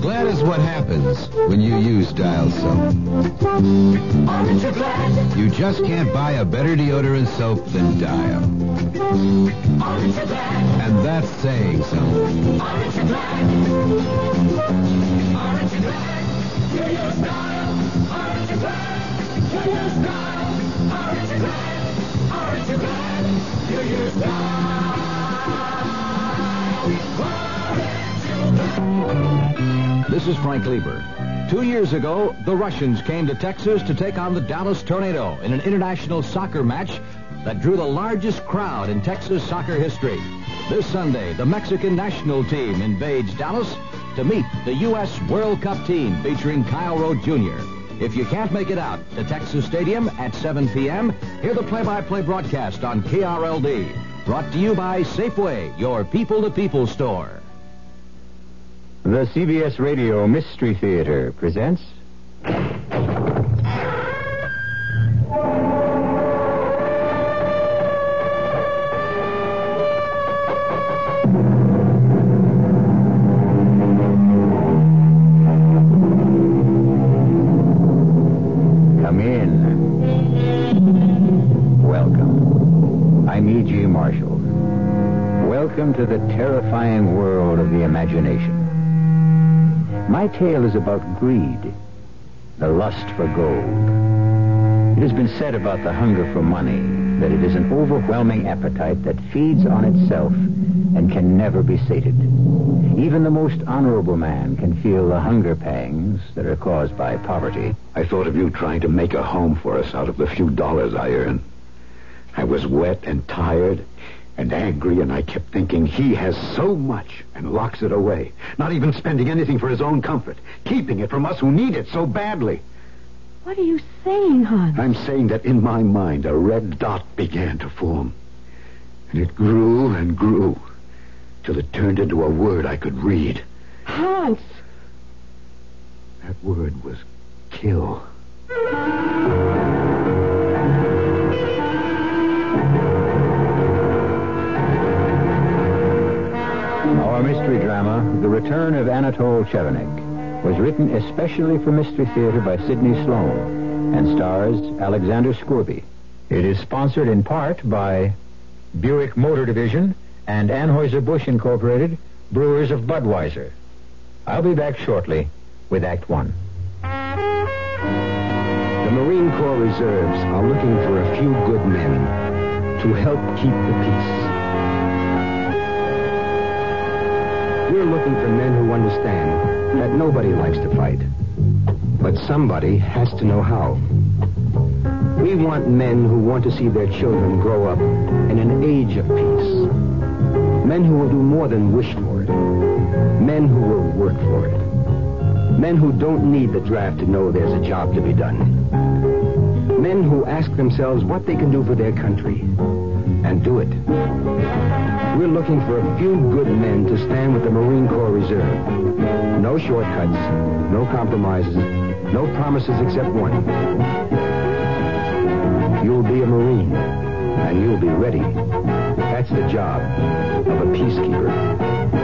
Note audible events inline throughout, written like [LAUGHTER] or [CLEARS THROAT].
Glad? Is what happens when you use Dial soap. You just can't buy a better deodorant soap than Dial. And that's saying something. This is Frank Glieber. Two years ago, the Russians came to Texas to take on the Dallas Tornado in an international soccer match that drew the largest crowd in Texas soccer history. This Sunday, the Mexican national team invades Dallas to meet the U.S. World Cup team featuring Kyle Rote Jr. If you can't make it out to Texas Stadium at 7 p.m., hear the play-by-play broadcast on KRLD. Brought to you by Safeway, your people-to-people store. The CBS Radio Mystery Theater presents. Come in. Welcome. I'm E.G. Marshall. Welcome to the terrifying world of the imagination. My tale is about greed, the lust for gold. It has been said about the hunger for money that it is an overwhelming appetite that feeds on itself and can never be sated. Even the most honorable man can feel the hunger pangs that are caused by poverty. I thought of you trying to make a home for us out of the few dollars I earn. I was wet and tired and angry, and I kept thinking he has so much and locks it away, not even spending anything for his own comfort, keeping it from us who need it so badly. What are you saying, Hans? I'm saying that in my mind a red dot began to form. And it grew and grew till it turned into a word I could read. Hans! That word was kill. Drama, The Return of Anatole Chevenic, was written especially for Mystery Theater by Sidney Slon and stars Alexander Scourby. It is sponsored in part by Buick Motor Division and Anheuser-Busch Incorporated, Brewers of Budweiser. I'll be back shortly with Act One. The Marine Corps Reserves are looking for a few good men to help keep the peace. We're looking for men who understand that nobody likes to fight, but somebody has to know how. We want men who want to see their children grow up in an age of peace. Men who will do more than wish for it. Men who will work for it. Men who don't need the draft to know there's a job to be done. Men who ask themselves what they can do for their country and do it. We're looking for a few good men to stand with the Marine Corps Reserve. No shortcuts, no compromises, no promises except one. You'll be a Marine, and you'll be ready. That's the job of a peacekeeper.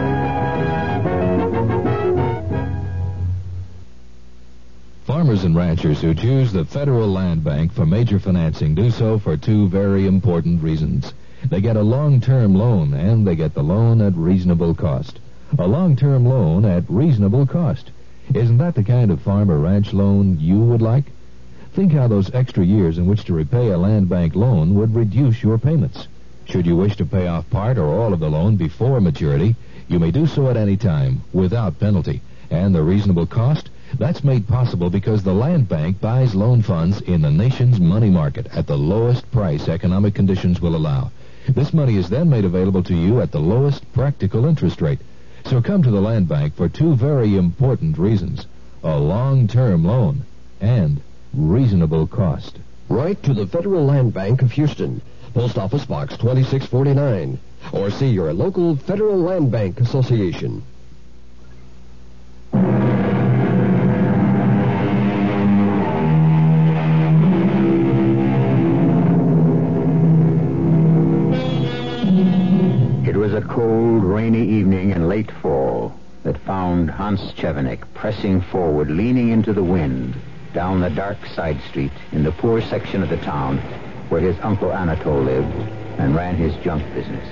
Farmers and ranchers who choose the Federal Land Bank for major financing do so for two very important reasons. They get a long-term loan, and they get the loan at reasonable cost. A long-term loan at reasonable cost. Isn't that the kind of farm or ranch loan you would like? Think how those extra years in which to repay a land bank loan would reduce your payments. Should you wish to pay off part or all of the loan before maturity, you may do so at any time, without penalty. And the reasonable cost? That's made possible because the land bank buys loan funds in the nation's money market at the lowest price economic conditions will allow. This money is then made available to you at the lowest practical interest rate. So come to the land bank for two very important reasons. A long-term loan and reasonable cost. Write to the Federal Land Bank of Houston, Post Office Box 2649, or see your local Federal Land Bank Association. Hans Chevenic pressing forward, leaning into the wind, down the dark side street in the poor section of the town where his uncle Anatole lived and ran his junk business.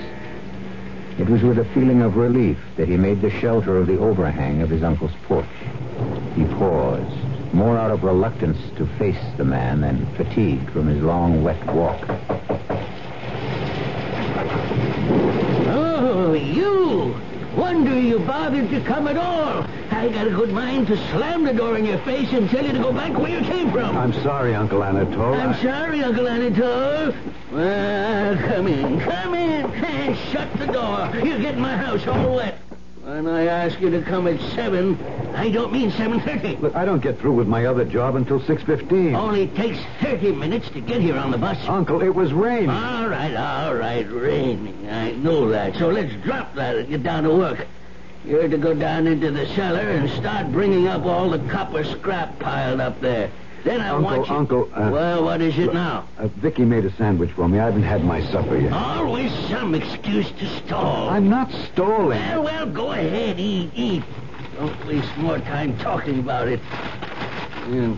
It was with a feeling of relief that he made the shelter of the overhang of his uncle's porch. He paused, more out of reluctance to face the man than fatigue from his long, wet walk. Oh, you! Wonder you bothered to come at all. I got a good mind to slam the door in your face and tell you to go back where you came from. I'm sorry, Uncle Anatole. I'm I- sorry, Uncle Anatole. Well, come in, come in, and shut the door. You get in my house all wet. When I ask you to come at seven, I don't mean seven thirty. Look, I don't get through with my other job until 6.15. Only takes thirty minutes to get here on the bus. Uncle, it was raining. All right, all right, raining. I know that. So let's drop that and get down to work. You're to go down into the cellar and start bringing up all the copper scrap piled up there. Then I Uncle, want you... Uncle, uh, well, what is it now? Uh, Vicky made a sandwich for me. I haven't had my supper yet. Always some excuse to stall. I'm not stalling. Well, well, go ahead, eat, eat. Don't waste more time talking about it. Yeah.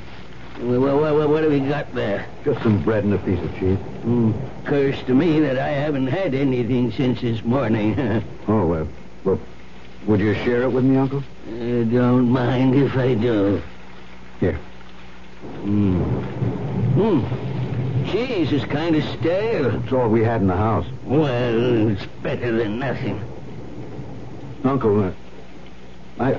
well, what, what have we got there? Just some bread and a piece of cheese. Mm, curse to me that I haven't had anything since this morning. [LAUGHS] Oh, uh, well, would you share it with me, Uncle? Uh, don't mind if I do. Here. Hmm. Hmm. Cheese is kind of stale. It's all we had in the house. Well, it's better than nothing. Uncle, uh, I,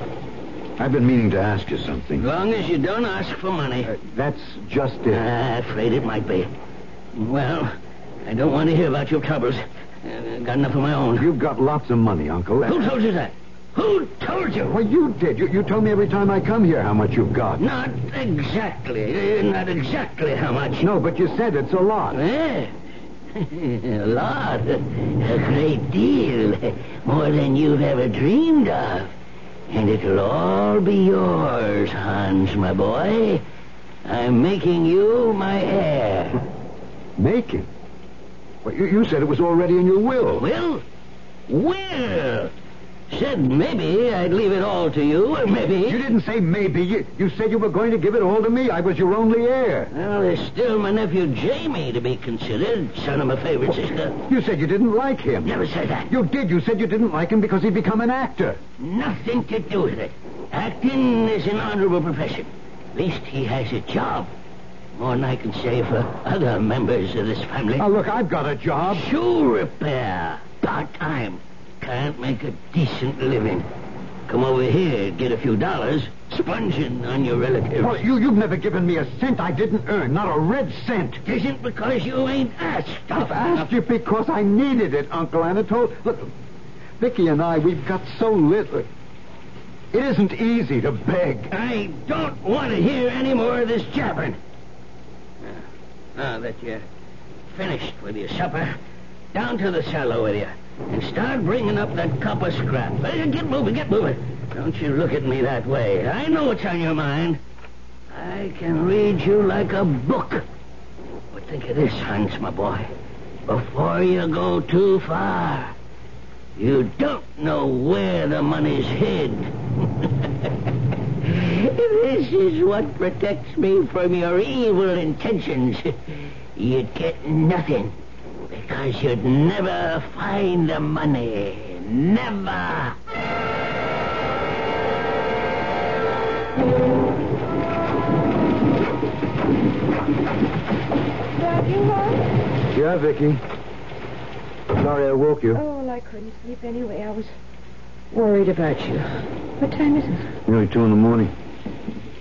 I've been meaning to ask you something. As long as you don't ask for money. Uh, that's just it. I'm afraid it might be. Well, I don't want to hear about your troubles. Uh, got enough of my own. You've got lots of money, Uncle. Who told you that? Who told you? Well, you did. You, you tell me every time I come here how much you've got. Not exactly. Not exactly how much. No, but you said it's a lot. Eh? [LAUGHS] a lot. A great deal. More than you've ever dreamed of. And it'll all be yours, Hans, my boy. I'm making you my heir. Making? Well, you, you said it was already in your will. Will? Will? Said maybe I'd leave it all to you, or maybe... You didn't say maybe. You, you said you were going to give it all to me. I was your only heir. Well, there's still my nephew Jamie to be considered, son of my favorite sister. You said you didn't like him. Never said that. You did. You said you didn't like him because he'd become an actor. Nothing to do with it. Acting is an honorable profession. At least he has a job. More than I can say for other members of this family. Now, look, I've got a job. Shoe repair. Part-time. Can't make a decent living. Come over here, get a few dollars, sponging on your relatives. Well, you, you've never given me a cent I didn't earn. Not a red cent. Isn't because you ain't asked. I've asked you because I needed it, Uncle Anatole. Look, Vicky and I, we've got so little. It isn't easy to beg. I don't want to hear any more of this jabbering. Now ah, ah, that you're finished with your supper, down to the cellar with you. And start bringing up that copper scrap. Get moving, get moving. Don't you look at me that way. I know what's on your mind. I can read you like a book. But think of this, Hans, my boy. Before you go too far, you don't know where the money's hid. [LAUGHS] this is what protects me from your evil intentions. [LAUGHS] You'd get nothing. Because you'd never find the money. Never. Dad, you home? Yeah, Vicky. Sorry I woke you. Oh, well, I couldn't sleep anyway. I was worried about you. What time is it? Nearly two in the morning.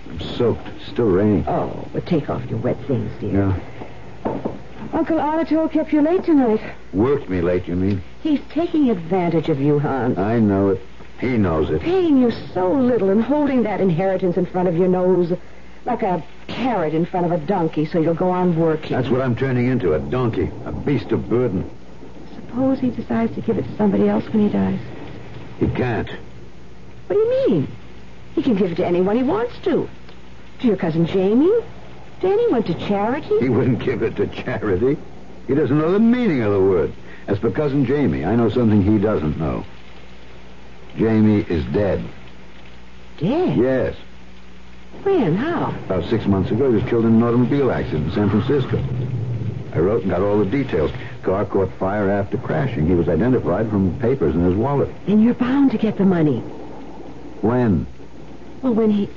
I'm soaked. It's still raining. Oh, but take off your wet things, dear. Yeah. Uncle Anatole kept you late tonight. Worked me late, you mean? He's taking advantage of you, Hans. I know it. He knows it. Paying you so little and holding that inheritance in front of your nose like a carrot in front of a donkey so you'll go on working. That's what I'm turning into, a donkey, a beast of burden. Suppose he decides to give it to somebody else when he dies. He can't. What do you mean? He can give it to anyone he wants to. To your cousin Jamie? Anyone, to charity? He wouldn't give it to charity. He doesn't know the meaning of the word. As for Cousin Jamie, I know something he doesn't know. Jamie is dead. Dead? Yes. When? How? About six months ago, he was killed in an automobile accident in San Francisco. I wrote and got all the details. Car caught fire after crashing. He was identified from papers in his wallet. Then you're bound to get the money. When? Well, when he...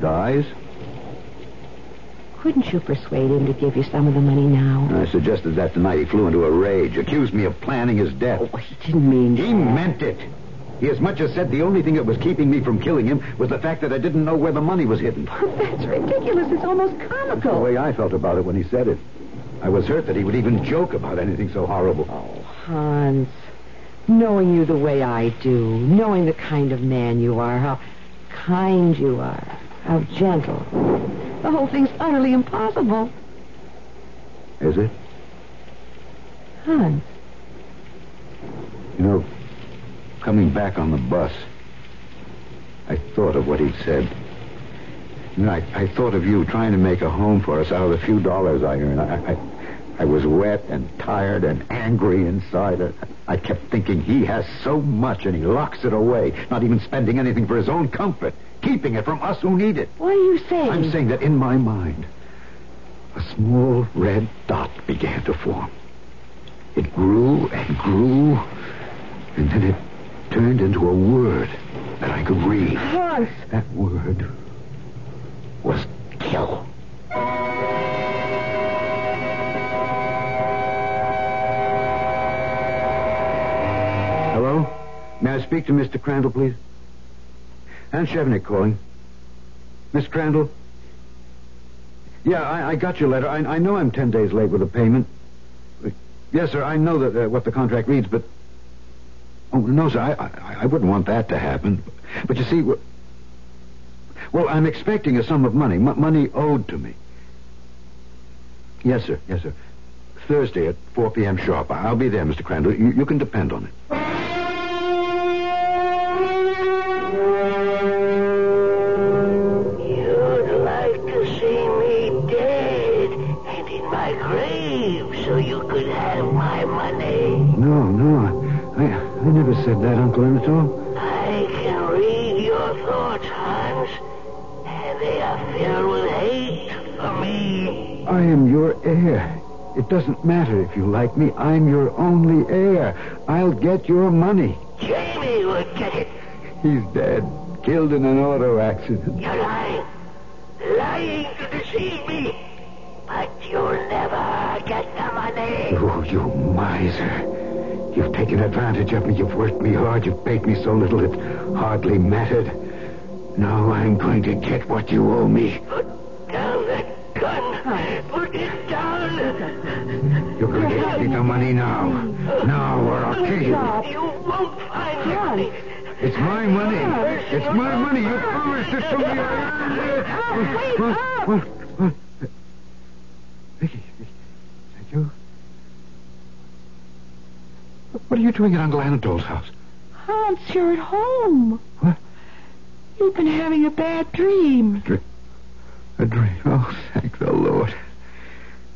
Dies? Couldn't you persuade him to give you some of the money now? I suggested that tonight. He flew into a rage, accused me of planning his death. Oh, he didn't mean He meant it. He as much as said the only thing that was keeping me from killing him was the fact that I didn't know where the money was hidden. Oh, That's ridiculous. It's almost comical. The way I felt about it when he said it. I was hurt that he would even joke about anything so horrible. Oh, Hans. Knowing you the way I do, knowing the kind of man you are, how kind you are, how gentle. The whole thing's utterly impossible. Is it? Hans. You know, coming back on the bus, I thought of what he'd said. You know, I, I thought of you trying to make a home for us out of the few dollars I earn. I, I, I was wet and tired and angry inside. I, I kept thinking he has so much and he locks it away, not even spending anything for his own comfort, keeping it from us who need it. What are you saying? I'm saying that in my mind, a small red dot began to form. It grew and grew, and then it turned into a word that I could read. Hans. That word was kill. May I speak to Mr. Crandall, please? Hans Chevenic calling. Miss Crandall? Yeah, I, I got your letter. I, I know I'm ten days late with the payment. Yes, sir, I know that uh, what the contract reads, but... Oh, no, sir, I, I, I wouldn't want that to happen. But you see, well, well I'm expecting a sum of money, m- money owed to me. Yes, sir, yes, sir. Thursday at 4 p.m. sharp. I'll be there, Mr. Crandall. You, you can depend on it. Said that, Uncle Anatole. I can read your thoughts, Hans. And they are filled with hate for me. I am your heir. It doesn't matter if you like me. I'm your only heir. I'll get your money. Jamie will get it. He's dead. Killed in an auto accident. You're lying. Lying to deceive me. But you'll never get the money. Oh, you miser. You've taken advantage of me. You've worked me hard. You've paid me so little it hardly mattered. Now I'm going to get what you owe me. Put Down that gun. Put it down. You're going to get me the money now. Now, or I'll kill you. You won't find the money. It's my money. It's my money. You promised it to me. I Wake up! What? What? Vicky, is that you? What are you doing at Uncle Anatole's house? Hans, you're at home. What? You've been having a bad dream. A dream. Oh, thank the Lord.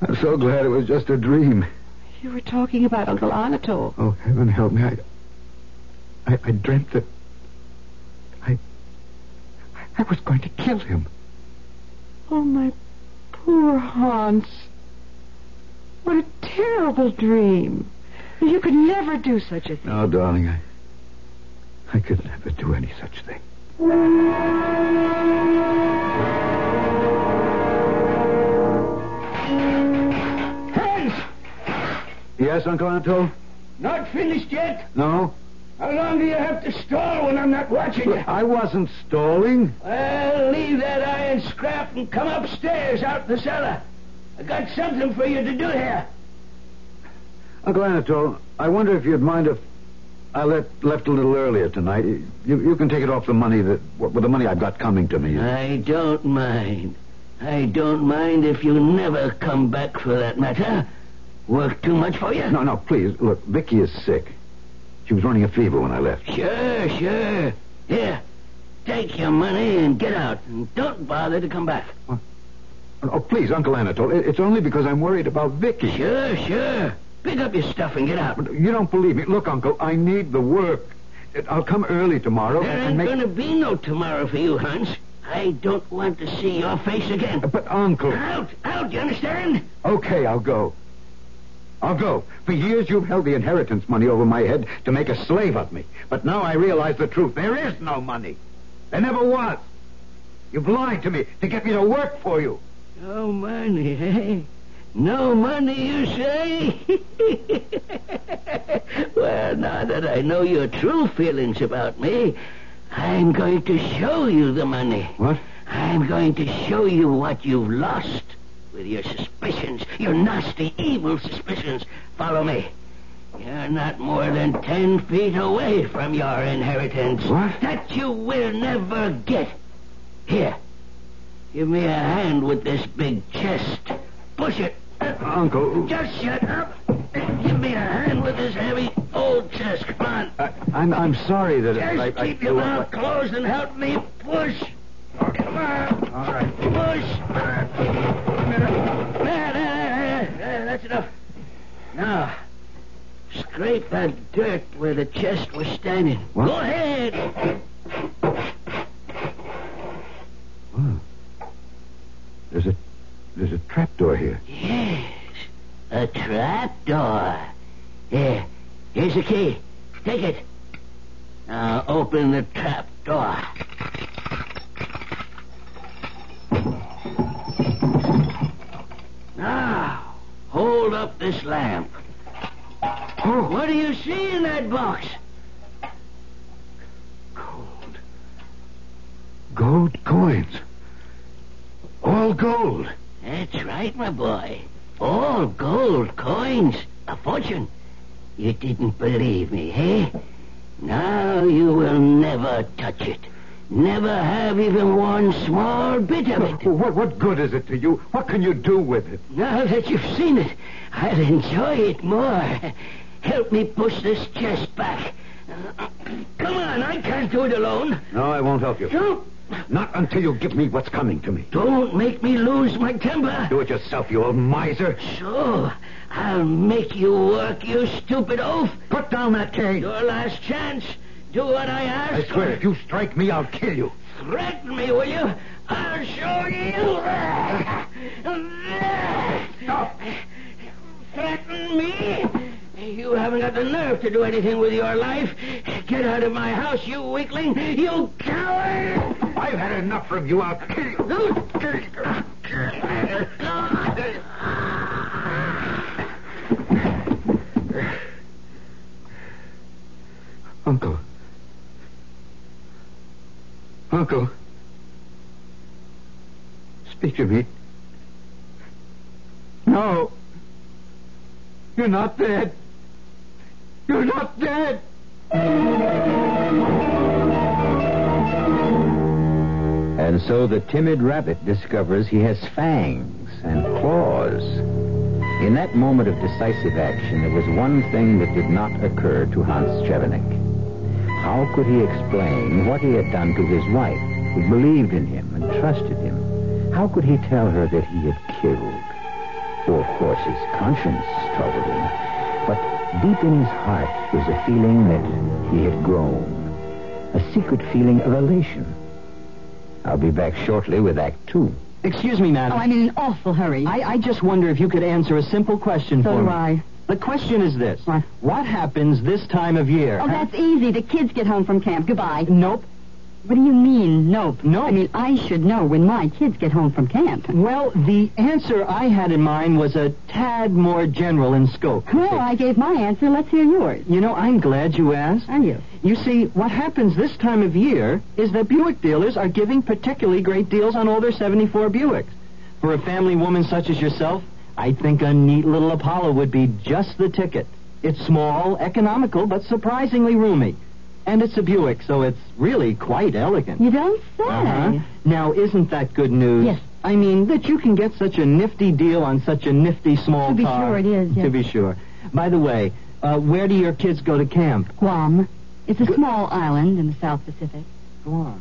I'm so glad it was just a dream. You were talking about Uncle Anatole. Oh, heaven help me. I, I, I dreamt that I, I was going to kill him. Oh, my poor Hans. What a terrible dream. You could never do such a thing. No, darling, I, I could never do any such thing. Hans! Yes, Uncle Anatole? Not finished yet? No? How long do you have to stall when I'm not watching you? I wasn't stalling. Well, leave that iron scrap and come upstairs out in the cellar. I got something for you to do here. Uh, Uncle Anatole, I wonder if you'd mind if I left left a little earlier tonight. You, you can take it off the money that with the money I've got coming to me. I don't mind. I don't mind if you never come back for that matter. Work too much for you? No, no, please. Look, Vicky is sick. She was running a fever when I left. Sure, sure. Here, take your money and get out. And don't bother to come back. Oh, please, Uncle Anatole. It's only because I'm worried about Vicky. Sure, sure. Pick up your stuff and get out. You don't believe me. Look, Uncle, I need the work. I'll come early tomorrow There ain't make... going to be no tomorrow for you, Hans. I don't want to see your face again. But, Uncle... Out, out, you understand? Okay, I'll go. I'll go. For years you've held the inheritance money over my head to make a slave of me. But now I realize the truth. There is no money. There never was. You've lied to me to get me to work for you. No money, eh? No money, you say? [LAUGHS] well, now that I know your true feelings about me, I'm going to show you the money. What? I'm going to show you what you've lost with your suspicions, your nasty, evil suspicions. Follow me. You're not more than ten feet away from your inheritance. What? That you will never get. Here. Give me a hand with this big chest. Push it. Uncle... Just shut up. and Give me a hand with this heavy old chest. Come on. I, I'm, I'm sorry that Just I... I keep your mouth closed and help me push. Come on. All right. Push. There, there, there, there, there. That's enough. Now, scrape that dirt where the chest was standing. What? Go ahead. There's a there's a trapdoor here. Yes, a trap door. Here, here's the key. Take it. Now open the trap door. Now, hold up this lamp. Oh, What do you see in that box? Gold. Gold coins. All gold. That's right, my boy. All gold coins. A fortune. You didn't believe me, eh? Now you will never touch it. Never have even one small bit of it. What what good is it to you? What can you do with it? Now that you've seen it, I'll enjoy it more. Help me push this chest back. [CLEARS THROAT] Come on, I can't do it alone. No, I won't help you. Don't, Not until you give me what's coming to me. don't make me lose my temper. Do it yourself, you old miser. So, I'll make you work, you stupid oaf. Put down that cane. Your last chance. Do what I ask. I swear, if you strike me, I'll kill you. Threaten me, will you? I'll show you. Stop. [LAUGHS] Threaten me? You haven't got the nerve to do anything with your life. Get out of my house, you weakling. You coward. I've had enough from you. I'll kill you. Uncle. Uncle. Speak to me. No. You're not dead. You're not dead. And so the timid rabbit discovers he has fangs and claws. In that moment of decisive action, there was one thing that did not occur to Hans Chevenic. How could he explain what he had done to his wife, who believed in him and trusted him? How could he tell her that he had killed? For, of course, his conscience troubled him. But deep in his heart was a feeling that he had grown. A secret feeling of elation. I'll be back shortly with Act Two. Excuse me, madam. Oh, I'm in an awful hurry. I, I just wonder if you could answer a simple question So for do. I. The question is this. What? happens this time of year? Oh, that's easy. The kids get home from camp. Goodbye. Nope. What do you mean, nope? Nope. I mean, I should know when my kids get home from camp. Well, the answer I had in mind was a tad more general in scope. Well, I gave my answer. Let's hear yours. You know, I'm glad you asked. Are you? You see, what happens this time of year is that Buick dealers are giving particularly great deals on all their 74 Buicks. For a family woman such as yourself, I think a neat little Apollo would be just the ticket. It's small, economical, but surprisingly roomy. And it's a Buick, so it's really quite elegant. You don't say. Uh-huh. Now, isn't that good news? Yes. I mean, that you can get such a nifty deal on such a nifty small car. To be car. sure it is, yes. To be sure. By the way, uh, where do your kids go to camp? Guam. It's a small island in the South Pacific. Guam.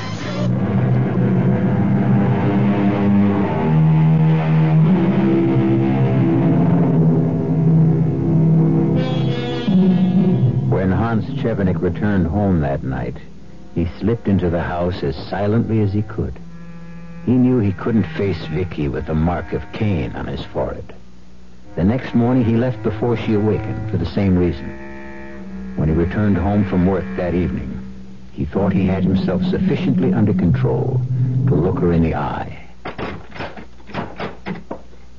Hans Chevenic returned home that night, he slipped into the house as silently as he could. He knew he couldn't face Vicky with the mark of Cain on his forehead. The next morning he left before she awakened for the same reason. When he returned home from work that evening, he thought he had himself sufficiently under control to look her in the eye.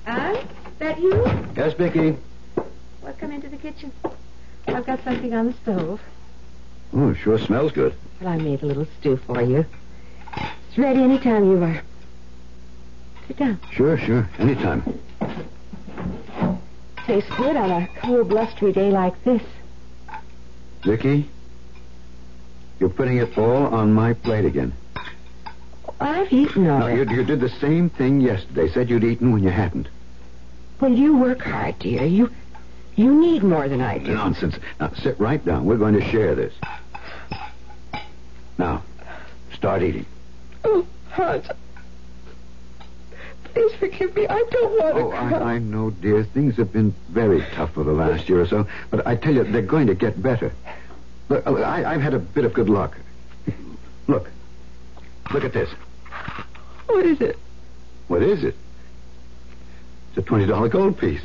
Hans, that you? Yes, Vicky. Well, come into the kitchen. I've got something on the stove. Oh, it sure smells good. Well, I made a little stew for you. It's ready any time you are. Sit down. Sure, sure. Anytime. Take tastes good on a cold, blustery day like this. Vicky, you're putting it all on my plate again. I've eaten all No, you, you did the same thing yesterday. Said you'd eaten when you hadn't. Well, you work hard, dear. You you need more than I do. Nonsense. Now, sit right down. We're going to share this. Now, start eating. Oh, Hans. Please forgive me. I don't want to Oh. I, I know, dear. Things have been very tough for the last year or so, but I tell you, they're going to get better. Look, I, I've had a bit of good luck. Look. Look at this. What is it? What is it? It's a $20 gold piece.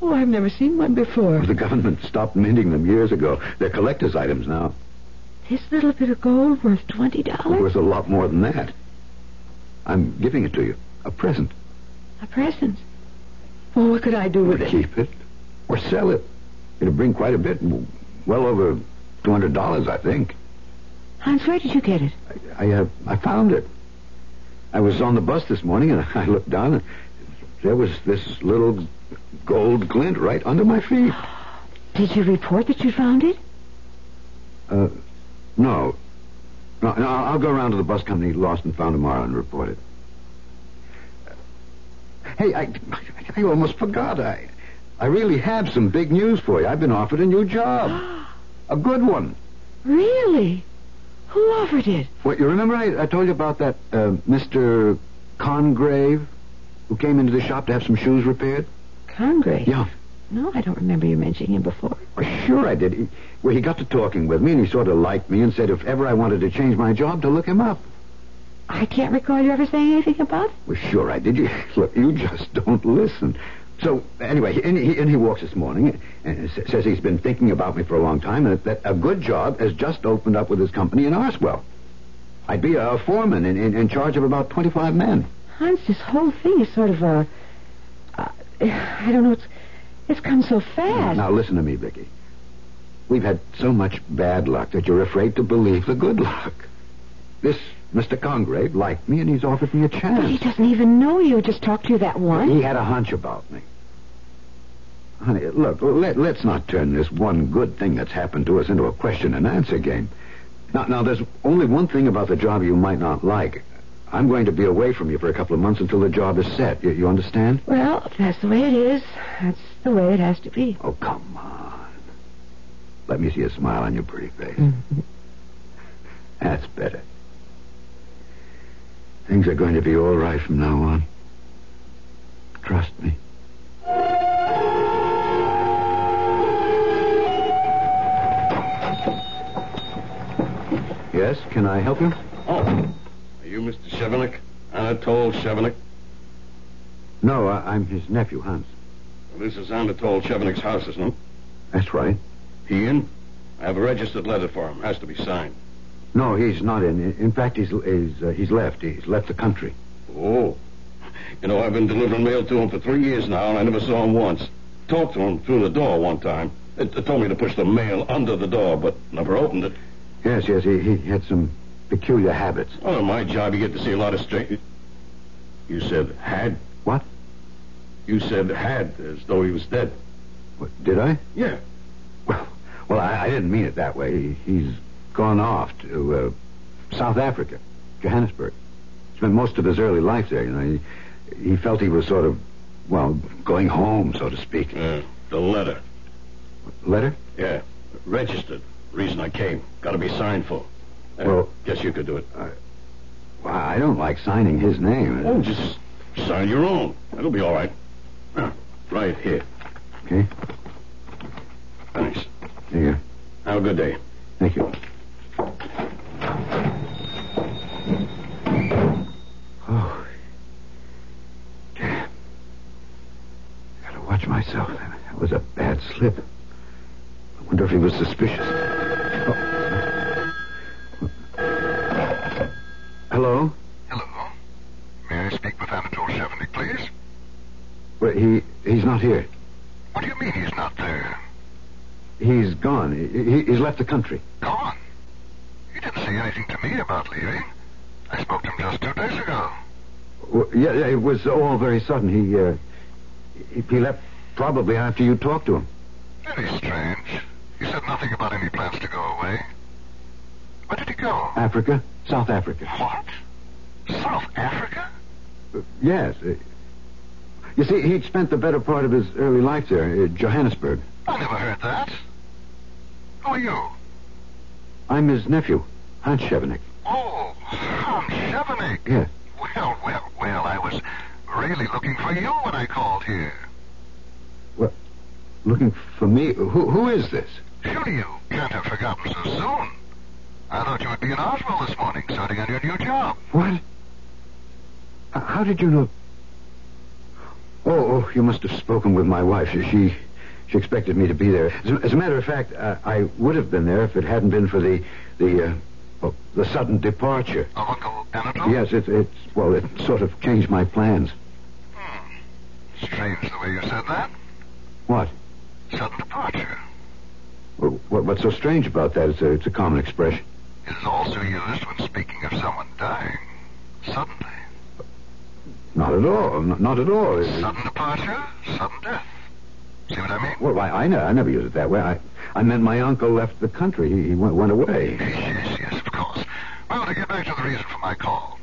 Oh, I've never seen one before. The government stopped minting them years ago. They're collector's items now. This little bit of gold worth twenty dollars? Worth a lot more than that. I'm giving it to you. A present. A present. Well, what could I do with it? Keep it or sell it. It'll bring quite a bit. Well over $200, I think. Hans, where did you get it? I uh, I found it. I was on the bus this morning and [LAUGHS] I looked down and there was this little gold glint right under my feet. Did you report that you found it? Uh, no. No, no, I'll go around to the bus company lost and found tomorrow and report it. Hey, I, I almost forgot. I, I really have some big news for you. I've been offered a new job. [GASPS] a good one. Really? Who offered it? What, you remember I, I told you about that uh, Mr. Congrave who came into the shop to have some shoes repaired? Congrave? Yeah. No, I don't remember you mentioning him before. Well, sure I did. He, well, he got to talking with me, and he sort of liked me and said if ever I wanted to change my job, to look him up. I can't recall you ever saying anything about it. Well, sure I did. You, [LAUGHS] look, you just don't listen. So, anyway, and he, and he walks this morning and says he's been thinking about me for a long time and that a good job has just opened up with his company in Arswell. I'd be a foreman in, in, in charge of about 25 men. Hans, this whole thing is sort of a. Uh, I don't know. It's it's come so fast. Now, listen to me, Vicky. We've had so much bad luck that you're afraid to believe the good luck. This Mr. Congrave liked me, and he's offered me a chance. But he doesn't even know you. Just talked to you that once. He had a hunch about me. Honey, look, let, let's not turn this one good thing that's happened to us into a question and answer game. Now, now, there's only one thing about the job you might not like. I'm going to be away from you for a couple of months until the job is set. You, you understand? Well, if that's the way it is, that's the way it has to be. Oh, come on. Let me see a smile on your pretty face. Mm-hmm. [LAUGHS] That's better. Things are going to be all right from now on. Trust me. Yes, can I help you? Oh, are you Mr. Chevenic? Anatole Chevenic? No, I, I'm his nephew, Hans. Well, this is Anatole Chevenic's house, isn't it? That's right. He in? I have a registered letter for him. Has to be signed. No, he's not in. In fact, he's he's uh, he's left. He's left the country. Oh. You know, I've been delivering mail to him for three years now, and I never saw him once. Talked to him through the door one time. It, it told me to push the mail under the door, but never opened it. Yes, yes, he, he had some peculiar habits. Oh, my job, you get to see a lot of strange... You said had? What? You said had, as though he was dead. What, did I? Yeah. Well, I, I didn't mean it that way. He, he's gone off to uh, South Africa, Johannesburg. Spent most of his early life there. You know, he, he felt he was sort of, well, going home, so to speak. Yeah, the letter. Letter? Yeah, registered. Reason I came. Got to be signed for. Well- guess you could do it. Well, I don't like signing his name. Oh, just sign your own. That'll be all right. Ah, right here. Okay. Thanks. Here you go. Have a good day. Thank you. Oh. Damn. Gotta watch myself. That was a bad slip. I wonder if he was suspicious. Oh. Hello? Hello. May I speak with Anatole Chevenic, please? Well, he he's not here. What do you mean he's not there? He's gone. He, he- he's left the country. Gone. He didn't say anything to me about leaving. I spoke to him just two days ago. Well, yeah, yeah, it was all very sudden. He uh, he, he left probably after you talked to him. Very strange. He said nothing about any plans to go away. Where did he go? Africa? South Africa. What? South Africa? Uh, yes. Uh, you see, he'd spent the better part of his early life there, uh, Johannesburg. I never heard that. Who are you? I'm his nephew, Hans Chevenic. Oh, Hans Chevenic. Yes. Well, well, well, I was really looking for you when I called here. Well, looking for me? Who, who is this? Surely you can't have forgotten so soon. I thought you would be in Oswald this morning, starting on your new job. What? How did you know? Oh, oh, you must have spoken with my wife. She, she, she expected me to be there. As, a- as a matter of fact, uh, I would have been there if it hadn't been for the, the, uh, oh, the sudden departure. Of Uncle Anatole? Yes, it, it's well, it sort of changed my plans. Strange the way you said that. What? Sudden departure. Well, What, what's so strange about that? It's a, it's a common expression. It is also used when speaking of someone dying. Suddenly. Not at all. N- not at all. It- Sudden departure, sudden death. See what I mean? well, I, I, ne- I never use it that way. I, I meant my uncle left the country. He, he went, went away. Yes, yes, of course. Well, to get back to the reason for my call.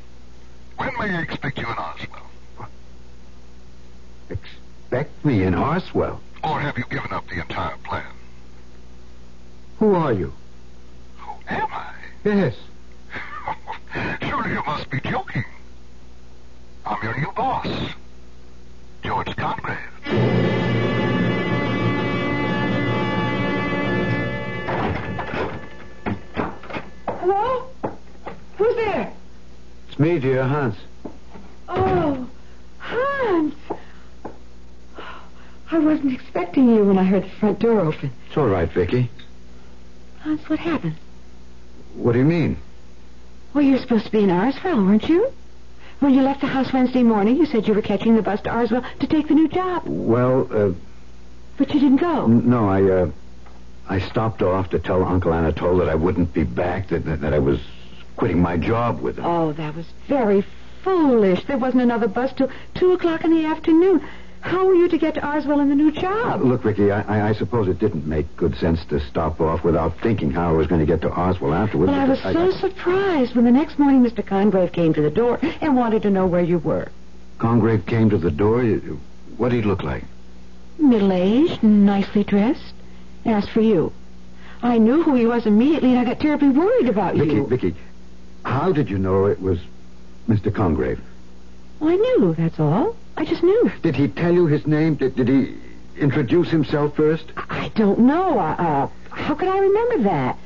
When may I expect you in Oswell? Expect me in Harswell. Or have you given up the entire plan? Who are you? Who am I? Yes. [LAUGHS] Surely you must be joking. I'm your new boss, George Congreve. Hello? Who's there? It's me, dear Hans. Oh, Hans. I wasn't expecting you when I heard the front door open. It's all right, Vicky. Hans, what happened? What do you mean? Well, you're supposed to be in Arsville, weren't you? When you left the house Wednesday morning, you said you were catching the bus to Arsville to take the new job. Well, uh, But you didn't go. n- no, I, uh, I stopped off to tell Uncle Anatole that I wouldn't be back, that, that, that I was quitting my job with him. Oh, that was very foolish. There wasn't another bus till two o'clock in the afternoon. How were you to get to Arsville in the new job? Look, Ricky, I, I, I suppose it didn't make good sense to stop off without thinking how I was going to get to Oswald afterwards. Well, I was but so surprised when the next morning Mr. Congreve came to the door and wanted to know where you were. Congreve came to the door. What did he look like? Middle-aged, nicely dressed. Asked for you. I knew who he was immediately, and I got terribly worried about Vicky, you. Vicky, how did you know it was Mr. Congreve? I knew, that's all. I just knew. Did he tell you his name? Did, did he introduce himself first? I don't know. Uh, uh, how could I remember that?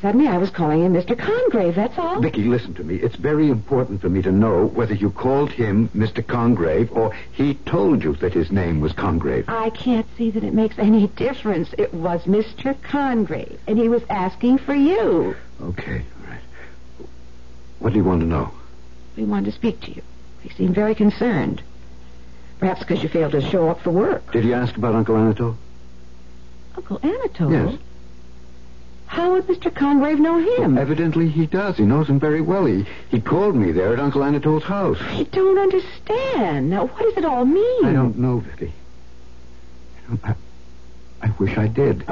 Suddenly I was calling him Mr. Congreve, that's all. Vicky, listen to me. It's very important for me to know whether you called him Mr. Congreve or he told you that his name was Congreve. I can't see that it makes any difference. It was Mr. Congreve, and he was asking for you. Okay, all right. What do you want to know? He wanted to speak to you. He seemed very concerned. Perhaps because you failed to show up for work. Did you ask about Uncle Anatole? Uncle Anatole? Yes. How would Mr. Congreve know him? Evidently he does. He knows him very well. He, he called me there at Uncle Anatole's house. I don't understand. Now, what does it all mean? I don't know, Vicky. I, don't- I, I wish I did.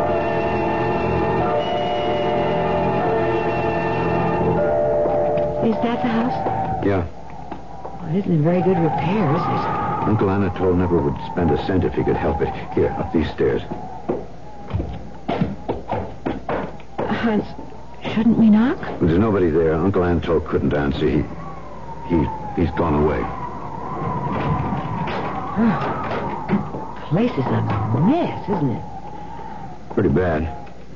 Is that the house? Yeah. Well, it isn't in very good repair, is it? Uncle Anatole never would spend a cent if he could help it. Here, up these stairs. Hans, shouldn't we knock? There's nobody there. Uncle Anatole couldn't answer. He, he, he's gone away. Oh, place is a mess, isn't it? Pretty bad.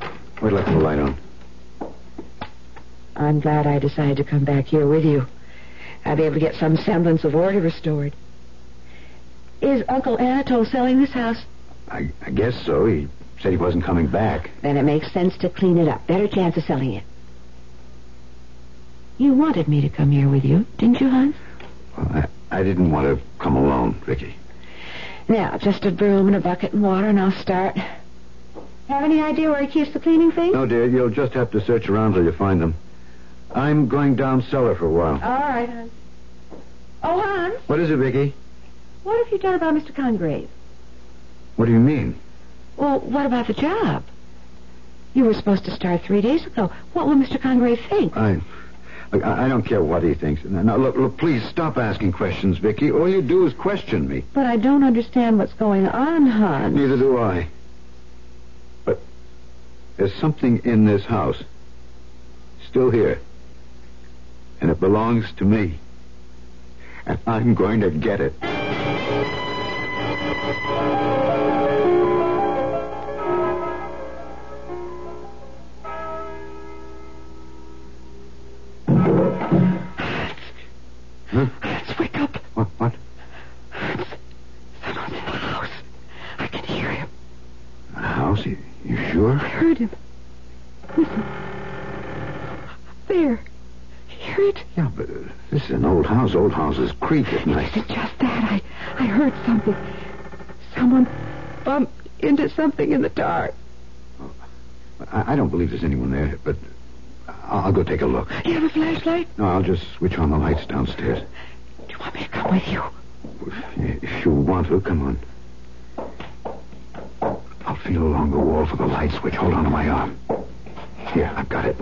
I put the light on. I'm glad I decided to come back here with you. I'll be able to get some semblance of order restored. Is Uncle Anatole selling this house? I, I guess so. He said he wasn't coming back. Then it makes sense to clean it up. Better chance of selling it. You wanted me to come here with you, didn't you, Hans? Well, I, I didn't want to come alone, Ricky. Now, just a broom and a bucket and water, and I'll start. Have any idea where he keeps the cleaning things? No, dear, you'll just have to search around till you find them. I'm going down cellar for a while. All right, Hans. Oh, Hans, What is it, Vicky? what have you done about Mr. Congreve? What do you mean? Well, what about the job? You were supposed to start three days ago. What will Mr. Congreve think? I, I I don't care what he thinks. Now, now, look, look, please stop asking questions, Vicky. All you do is question me. But I don't understand what's going on, Hans. Neither do I. But there's something in this house. Still here. And it belongs to me. And I'm going to get it. Creak at night. Isn't just that. I, I heard something. Someone bumped into something in the dark. Oh, I, I don't believe there's anyone there, but I'll, I'll go take a look. You have a flashlight? No, I'll just switch on the lights downstairs. Do you want me to come with you? If you want to, come on. I'll feel along the wall for the light switch. Hold on to my arm. Here, I've got it.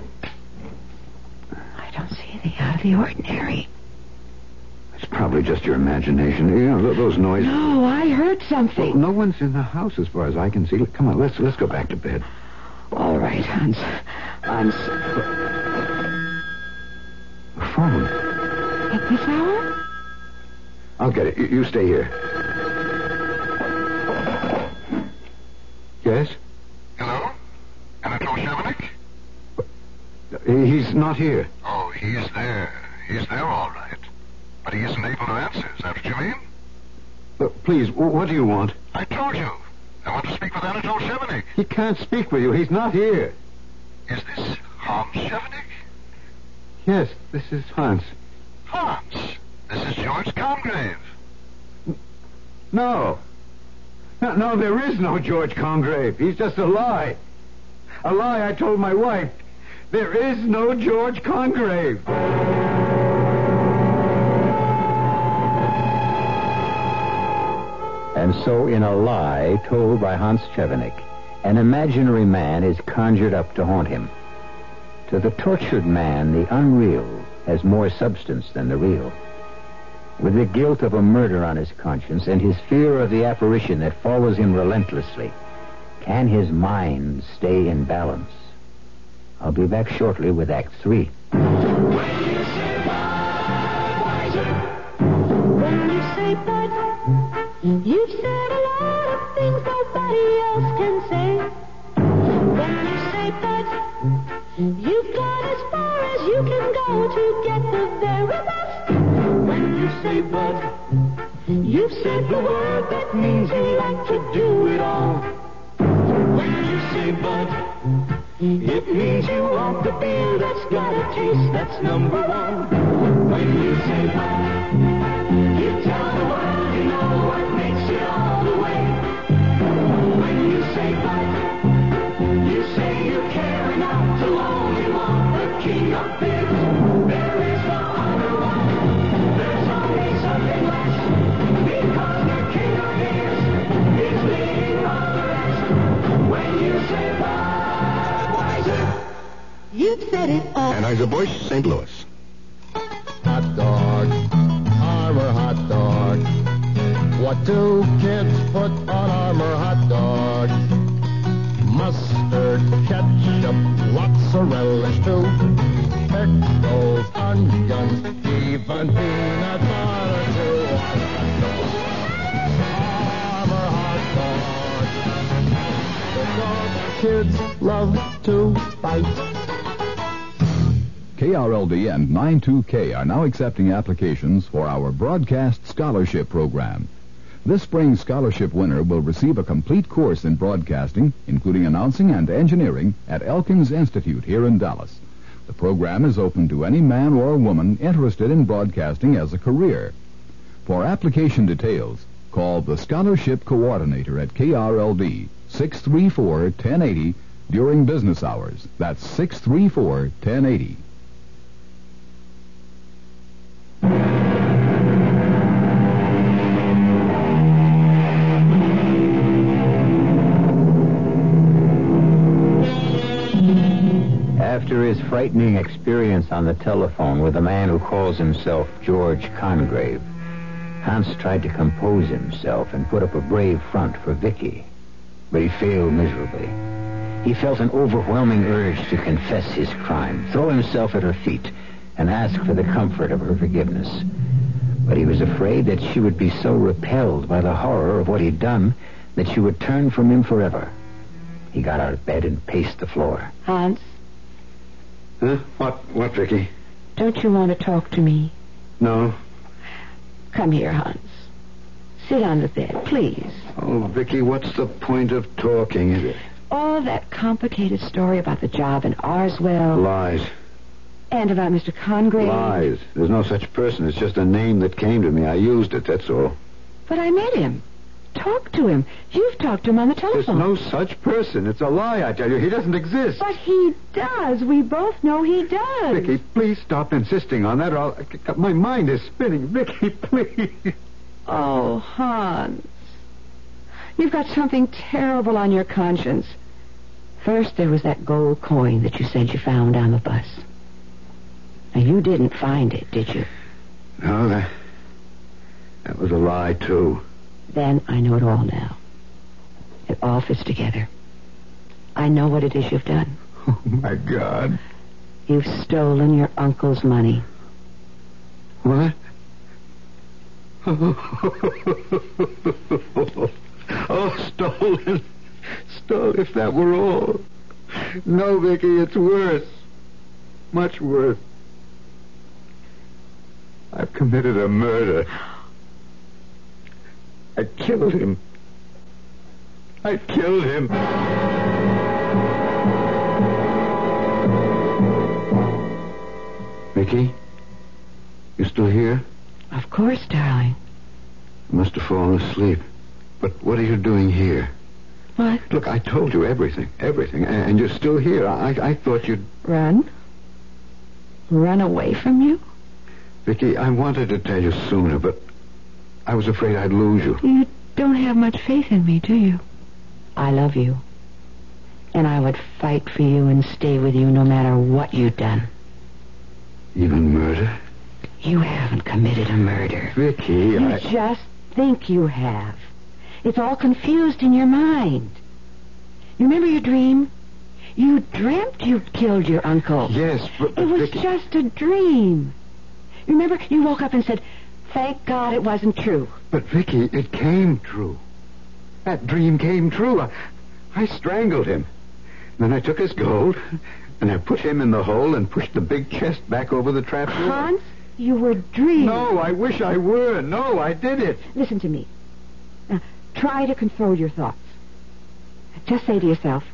I don't see anything out uh, of the ordinary. It's probably just your imagination. You know, th- those noises. No, I heard something. Well, no one's in the house as far as I can see. Look, Come on, let's let's go back to bed. All right, Hans. I'm. s- phone. At this hour? I'll get it. You, you stay here. Yes? Hello? Anatole Chevenic? He's not here. Oh, he's there. He's there all right. But he isn't able to answer. Is that what you mean? Look, please, what do you want? I told you. I want to speak with Anatole Chevenic. He can't speak with you. He's not here. Is this Hans Chevenic? Yes, this is Hans. Hans, this is George Congreve. No. No, no, there is no George Congreve. He's just a lie. A lie I told my wife. There is no George Congreve. And so, in a lie told by Hans Chevenic, an imaginary man is conjured up to haunt him. To the tortured man, the unreal has more substance than the real. With the guilt of a murder on his conscience and his fear of the apparition that follows him relentlessly, can his mind stay in balance? I'll be back shortly with Act Three. You've said a lot of things nobody else can say. When you say bud, you've gone as far as you can go to get the very best. When you say bud, you've said the word that means you like to do it all. When you say bud, it means you want the beer that's got a taste that's number one. When you say bud, you've said it all. Anheuser-Busch, St. Louis. Hot dog, Armour hot dog. What do kids put on Armour hot dog? Mustard, ketchup, lots of relish too. Pickles, onions, even peanut butter too. Armour hot dog. The dog kids love to bite. KRLD and 92K are now accepting applications for our Broadcast Scholarship Program. This spring's scholarship winner will receive a complete course in broadcasting, including announcing and engineering, at Elkins Institute here in Dallas. The program is open to any man or woman interested in broadcasting as a career. For application details, call the Scholarship Coordinator at KRLD 634-1080 during business hours. That's 634-1080. After his frightening experience on the telephone with a man who calls himself George Congreve, Hans tried to compose himself and put up a brave front for Vicky, but he failed miserably. He felt an overwhelming urge to confess his crime, throw himself at her feet, and ask for the comfort of her forgiveness. But he was afraid that she would be so repelled by the horror of what he'd done that she would turn from him forever. He got out of bed and paced the floor. Hans, Huh? What, what, Vicky? don't you want to talk to me? No. Come here, Hans. Sit on the bed, please. Oh, Vicky, what's the point of talking? It All that complicated story about the job in Arswell lies. and about Mr. Congreve. Lies. There's no such person. It's just a name that came to me. I used it, that's all. But I met him. Talked to him. You've talked to him on the telephone. There's no such person. It's a lie, I tell you. He doesn't exist. But he does. We both know he does. Vicky, please stop insisting on that or I'll... My mind is spinning. Vicky, please. Oh, Hans. You've got something terrible on your conscience. First, there was that gold coin that you said you found on the bus. Now, you didn't find it, did you? No, that... That was a lie, too. Then I know it all now. It all fits together. I know what it is you've done. Oh, my God. You've stolen your uncle's money. What? [LAUGHS] oh, stolen. Stolen, if that were all. No, Vicky, it's worse. Much worse. I've committed a murder. I killed him. I killed him. Vicky, you still here? Of course, darling. You must have fallen asleep. But what are you doing here? What? Look, I told you everything, everything, and you're still here. I, I thought you'd... Run? Run away from you? Vicky, I wanted to tell you sooner, but I was afraid I'd lose you. You don't have much faith in me, do you? I love you. And I would fight for you and stay with you no matter what you'd done. Even murder? You haven't committed a murder. Vicky, You I... just think you have. It's all confused in your mind. You remember your dream? You dreamt you killed your uncle. Yes, but... It was Vicky... just a dream. Remember, you woke up and said, Thank God it wasn't true. But, Vicky, it came true. That dream came true. I, I strangled him. Then I took his gold, and I put him in the hole and pushed the big chest back over the trap door. Hans, you were dreaming. No, I wish I were. No, I did it. Listen to me. Now, try to control your thoughts. Just say to yourself,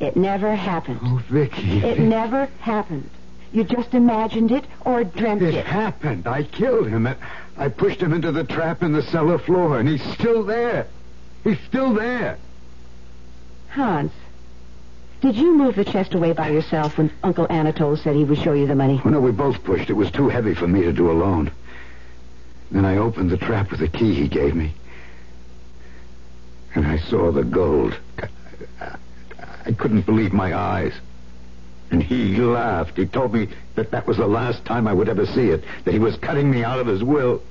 it never happened. Oh, Vicky. It never happened. You just imagined it or dreamt It it. happened. I killed him. I- pushed him into the trap in the cellar floor, and he's still there. He's still there. Hans, did you move the chest away by yourself when Uncle Anatole said he would show you the money? Oh, no, we both pushed. It was too heavy for me to do alone. Then I opened the trap with the key he gave me. And I saw the gold. I couldn't believe my eyes. And he laughed. He told me that that was the last time I would ever see it, that he was cutting me out of his will.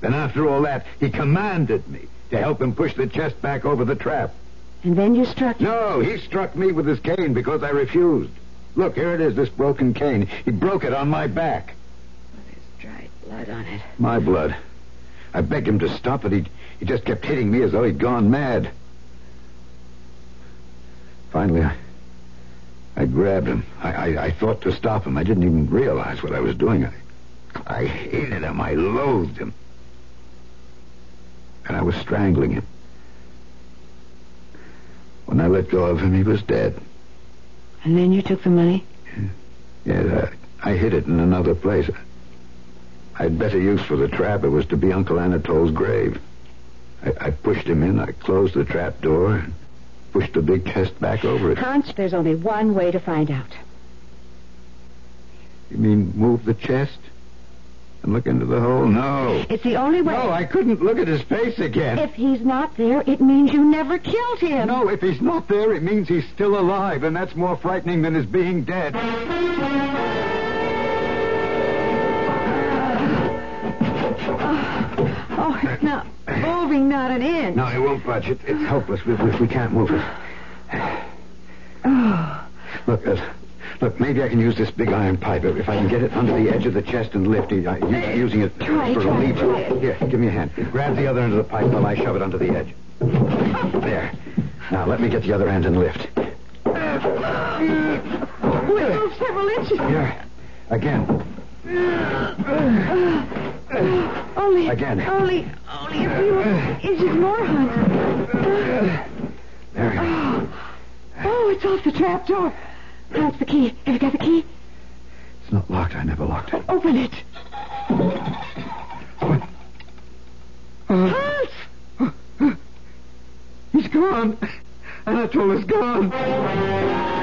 Then after all that, he commanded me to help him push the chest back over the trap. And then you struck him? No, he struck me with his cane because I refused. Look, here it is, this broken cane. He broke it on my back. There's dried blood on it. My blood. I begged him to stop, but he, he just kept hitting me as though he'd gone mad. Finally, I, I grabbed him. I, I, I thought to stop him. I didn't even realize what I was doing. I, I hated him. I loathed him. And I was strangling him. When I let go of him, he was dead. And then you took the money? Yeah, I, I hid it in another place. I had better use for the trap. It was to be Uncle Anatole's grave. I, I pushed him in. I closed the trap door and pushed the big chest back over it. Hans, there's only one way to find out. You mean move the chest? And look into the hole? No. It's the only way. No, I couldn't look at his face again. If he's not there, it means you never killed him. No, if he's not there, it means he's still alive, and that's more frightening than his being dead. Oh, it's not moving, not an inch. No, it won't budge. It, it's helpless. We, we, we can't move it. Oh, Look, uh, look, maybe I can use this big iron pipe. If I can get it under the edge of the chest and lift it, I, u- using it Try, for try, a lever. try. Here, give me a hand. Grab the other end of the pipe while I shove it under the edge. There. Now, let me get the other end and lift. we moved several inches. Here. Again. Only, Again. only, only a few inches more, Hunt. There we go. Oh, oh, it's off the trap door. That's the key. Have you got the key? It's not locked. I never locked it. Open it. Uh, he's gone. Anatole is gone.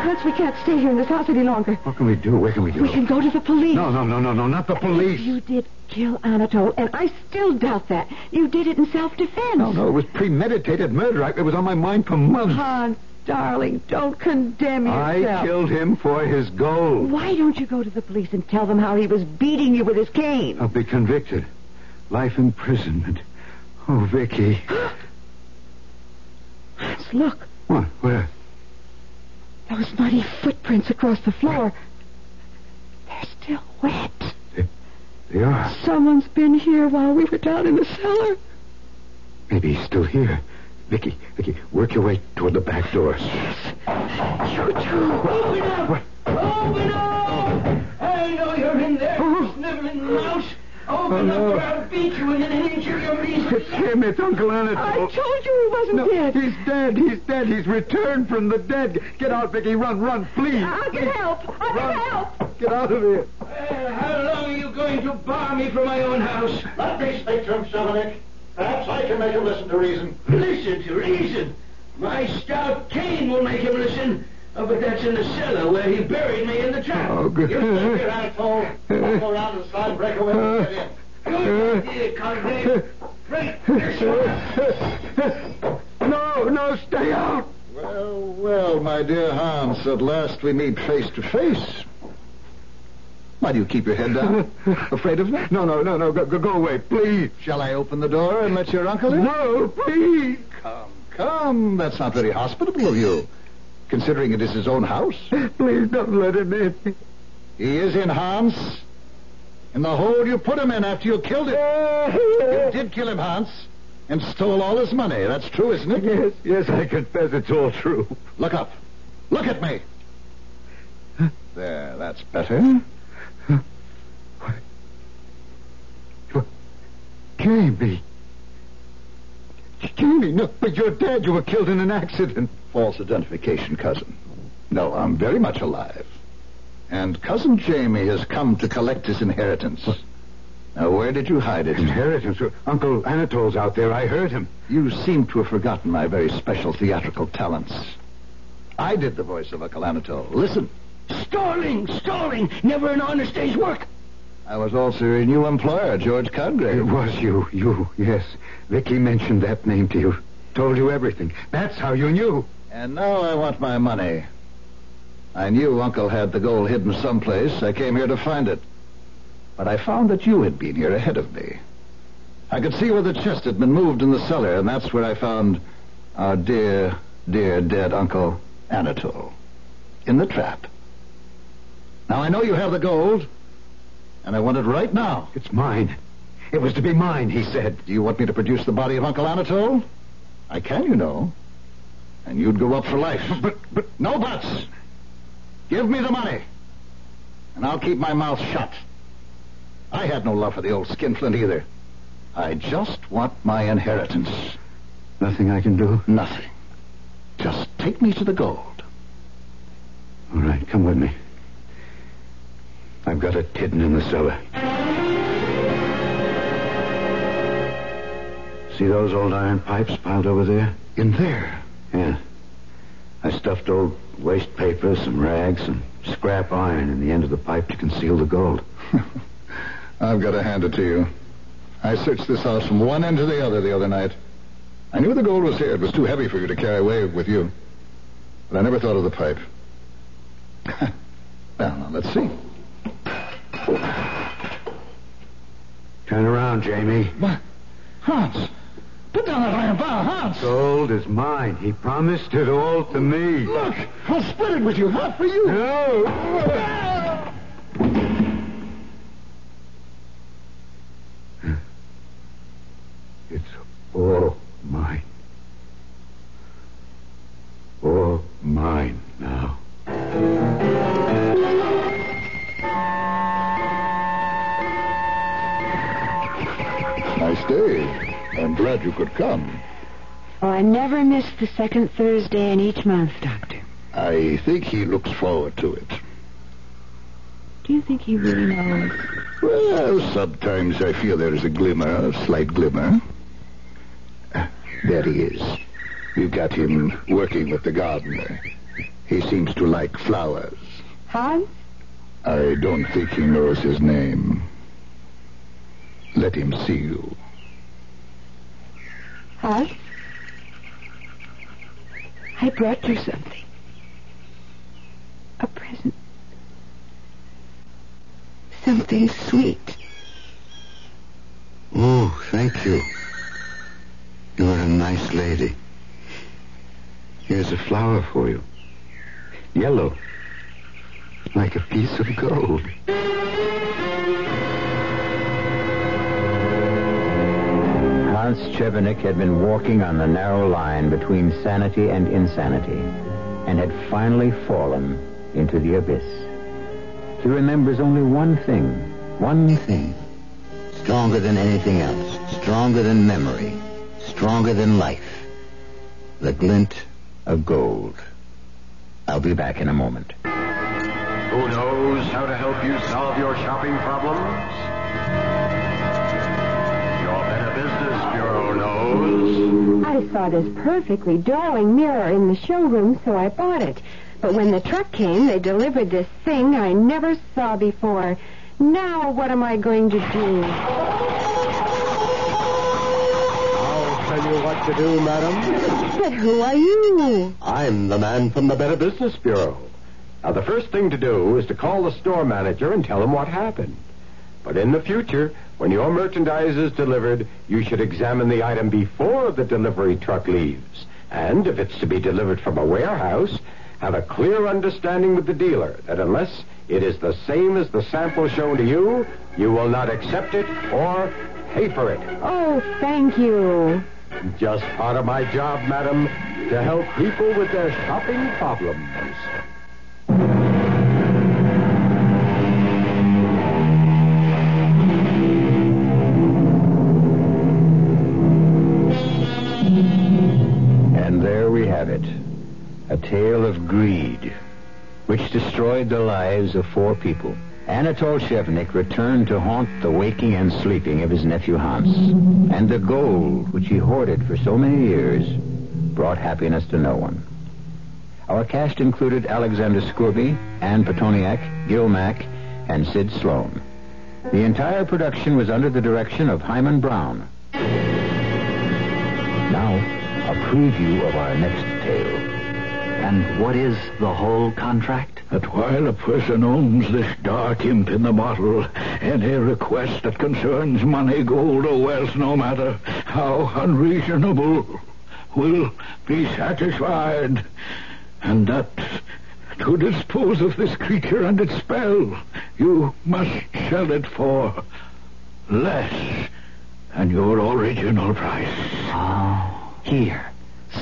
Hans, we can't stay here in this house any longer. What can we do? Where can we go? We can go to the police. No, no, no, no, no, not the police. You did kill Anatole, and I still doubt that. You did it in self-defense. No, no, it was premeditated murder. I, it was on my mind for months. Hans, darling, don't condemn yourself. I killed him for his gold. Why don't you go to the police and tell them how he was beating you with his cane? I'll be convicted. Life imprisonment. Oh, Vicky. Hans, [GASPS] look. What? Where? Those muddy footprints across the floor. They're still wet. They they are. Someone's been here while we were down in the cellar. Maybe he's still here. Vicky, Vicky, work your way toward the back door. You too. Open up! Open up! I know you're in there, sniveling mouse. Open Oh, no. up or I'll beat you within an inch of your reason. It's him. It's Uncle Anatole. I told you he wasn't no, dead. He's dead. He's dead. He's returned from the dead. Get out, Vicky. Run, run, please. I'll get help. I'll Run. get help. Get out of here. Well, how long are you going to bar me from my own house? Let me speak to him, Shelonick. Perhaps I can make him listen to reason. Listen to reason. My stout cane will make him listen. Oh, but that's in the cellar where he buried me in the trap. Oh, good. You stay here, Anatole. I'll go around and slide break away and get in. Good idea, Congreve. Right this way. No, no, stay out. Well, well, my dear Hans, at last we meet face to face. Why do you keep your head down? [LAUGHS] Afraid of me? No, no, no, no. Go, go, go away, please. Shall I open the door and let your uncle in? No, please. Come, come. That's not very hospitable of you, considering it is his own house. Please don't let him in. He is in, Hans. In the hole you put him in after you killed him. You [LAUGHS] did kill him, Hans, and stole all his money. That's true, isn't it? Yes, yes, I confess it's all true. Look up. Look at me. There, that's better. Jamie. Jamie, no, but you're dead. You were killed in an accident. False identification, cousin. No, I'm very much alive. And cousin Jamie has come to collect his inheritance. Now, where did you hide it? Inheritance. Uncle Anatole's out there. I heard him. You seem to have forgotten my very special theatrical talents. I did the voice of Uncle Anatole. Listen. Stalling, stalling. Never an honest day's work. I was also your new employer, George Congreve. It was you, you, yes. Vicky mentioned that name to you. Told you everything. That's how you knew. And now I want my money. I knew Uncle had the gold hidden someplace. I came here to find it. But I found that you had been here ahead of me. I could see where the chest had been moved in the cellar, and that's where I found our dear, dear dead Uncle Anatole. In the trap. Now I know you have the gold, and I want it right now. It's mine. It was to be mine, he said. Do you want me to produce the body of Uncle Anatole? I can, you know. And you'd go up for life. But, but, No buts. Give me the money, and I'll keep my mouth shut. I had no love for the old skinflint either. I just want my inheritance. nothing I can do? Nothing. Just take me to the gold. All right, come with me. I've got it hidden in the cellar. See those old iron pipes piled over there? In there. Yeah. I stuffed old waste paper, some rags, some scrap iron in the end of the pipe to conceal the gold. [LAUGHS] I've got to hand it to you. I searched this house from one end to the other the other night. I knew the gold was here. It was too heavy for you to carry away with you. But I never thought of the pipe. [LAUGHS] well, now, let's see. Turn around, Jamie. What? Hans! Put down that iron bar, Hans! Gold is mine. He promised it all to me. Look! I'll split it with you. Half for you. No! [LAUGHS] It's all mine. All mine now. Nice day. I'm glad you could come. Oh, I never miss the second Thursday in each month, Doctor. I think he looks forward to it. Do you think he really knows? Well, sometimes I feel there is a glimmer, a slight glimmer. There he is. We've got him working with the gardener. He seems to like flowers. Hans? I don't think he knows his name. Let him see you. Hans? I brought you something. A present. Something sweet. Oh, thank you. You're a nice lady. Here's a flower for you. Yellow. Like a piece of gold. Hans Chevenic had been walking on the narrow line between sanity and insanity and had finally fallen into the abyss. He remembers only one thing, one thing. Stronger than anything else. Stronger than memory. Stronger than life. The glint of gold. I'll be back in a moment. Who knows how to help you solve your shopping problems? Your Better Business Bureau knows. I saw this perfectly darling mirror in the showroom, so I bought it. But when the truck came, they delivered this thing I never saw before. Now, what am I going to do? I'll tell you what to do, madam. But who are you? I'm the man from the Better Business Bureau. Now, the first thing to do is to call the store manager and tell him what happened. But in the future, when your merchandise is delivered, you should examine the item before the delivery truck leaves. And if it's to be delivered from a warehouse, have a clear understanding with the dealer that unless it is the same as the sample shown to you, you will not accept it or pay for it. Oh, thank you. Just part of my job, madam, to help people with their shopping problems. Tale of greed, which destroyed the lives of four people. Anatole Chevenic returned to haunt the waking and sleeping of his nephew Hans. And the gold, which he hoarded for so many years, brought happiness to no one. Our cast included Alexander Scourby, Anne Pitoniak, Gil Mack, and Sid Slon. The entire production was under the direction of Himan Brown. Now, a preview of our next tale. And what is the whole contract? That while a person owns this dark imp in the bottle, any request that concerns money, gold, or wealth, no matter how unreasonable, will be satisfied. And that to dispose of this creature and its spell, you must sell it for less than your original price. Oh, here.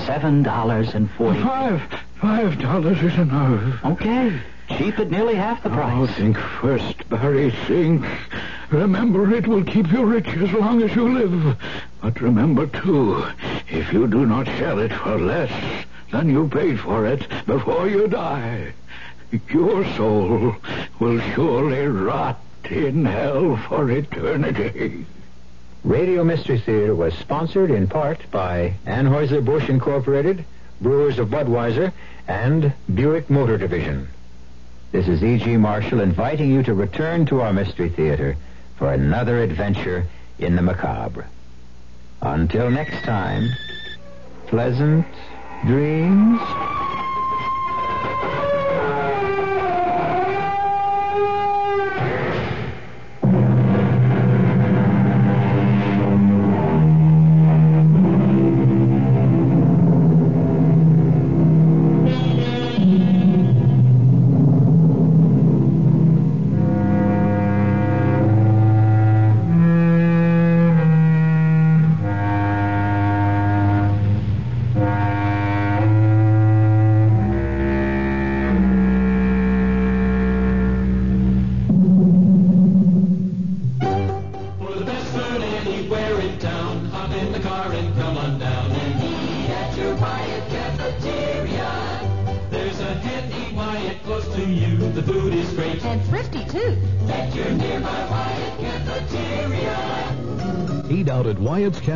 Seven dollars and forty. Five. Five dollars is enough. Okay. Cheap at nearly half the price. Oh, price. think first, Barry, think. Remember, it will keep you rich as long as you live. But remember, too, if you do not sell it for less than you paid for it before you die, your soul will surely rot in hell for eternity. Radio Mystery Theater was sponsored in part by Anheuser-Busch Incorporated, Brewers of Budweiser, and Buick Motor Division. This is E.G. Marshall inviting you to return to our Mystery Theater for another adventure in the macabre. Until next time, pleasant dreams.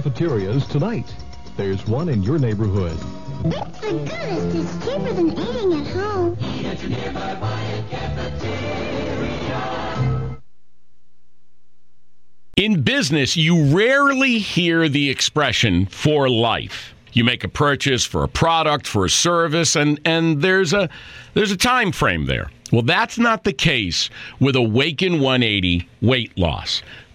Cafeterias tonight. There's one in your neighborhood. It's the goodest. It's cheaper than eating at home. Eat at your nearby Wyatt cafeteria. In business, you rarely hear the expression for life. You make a purchase for a product, for a service, and, and there's a there's a time frame there. Well, that's not the case with Awaken 180 weight loss.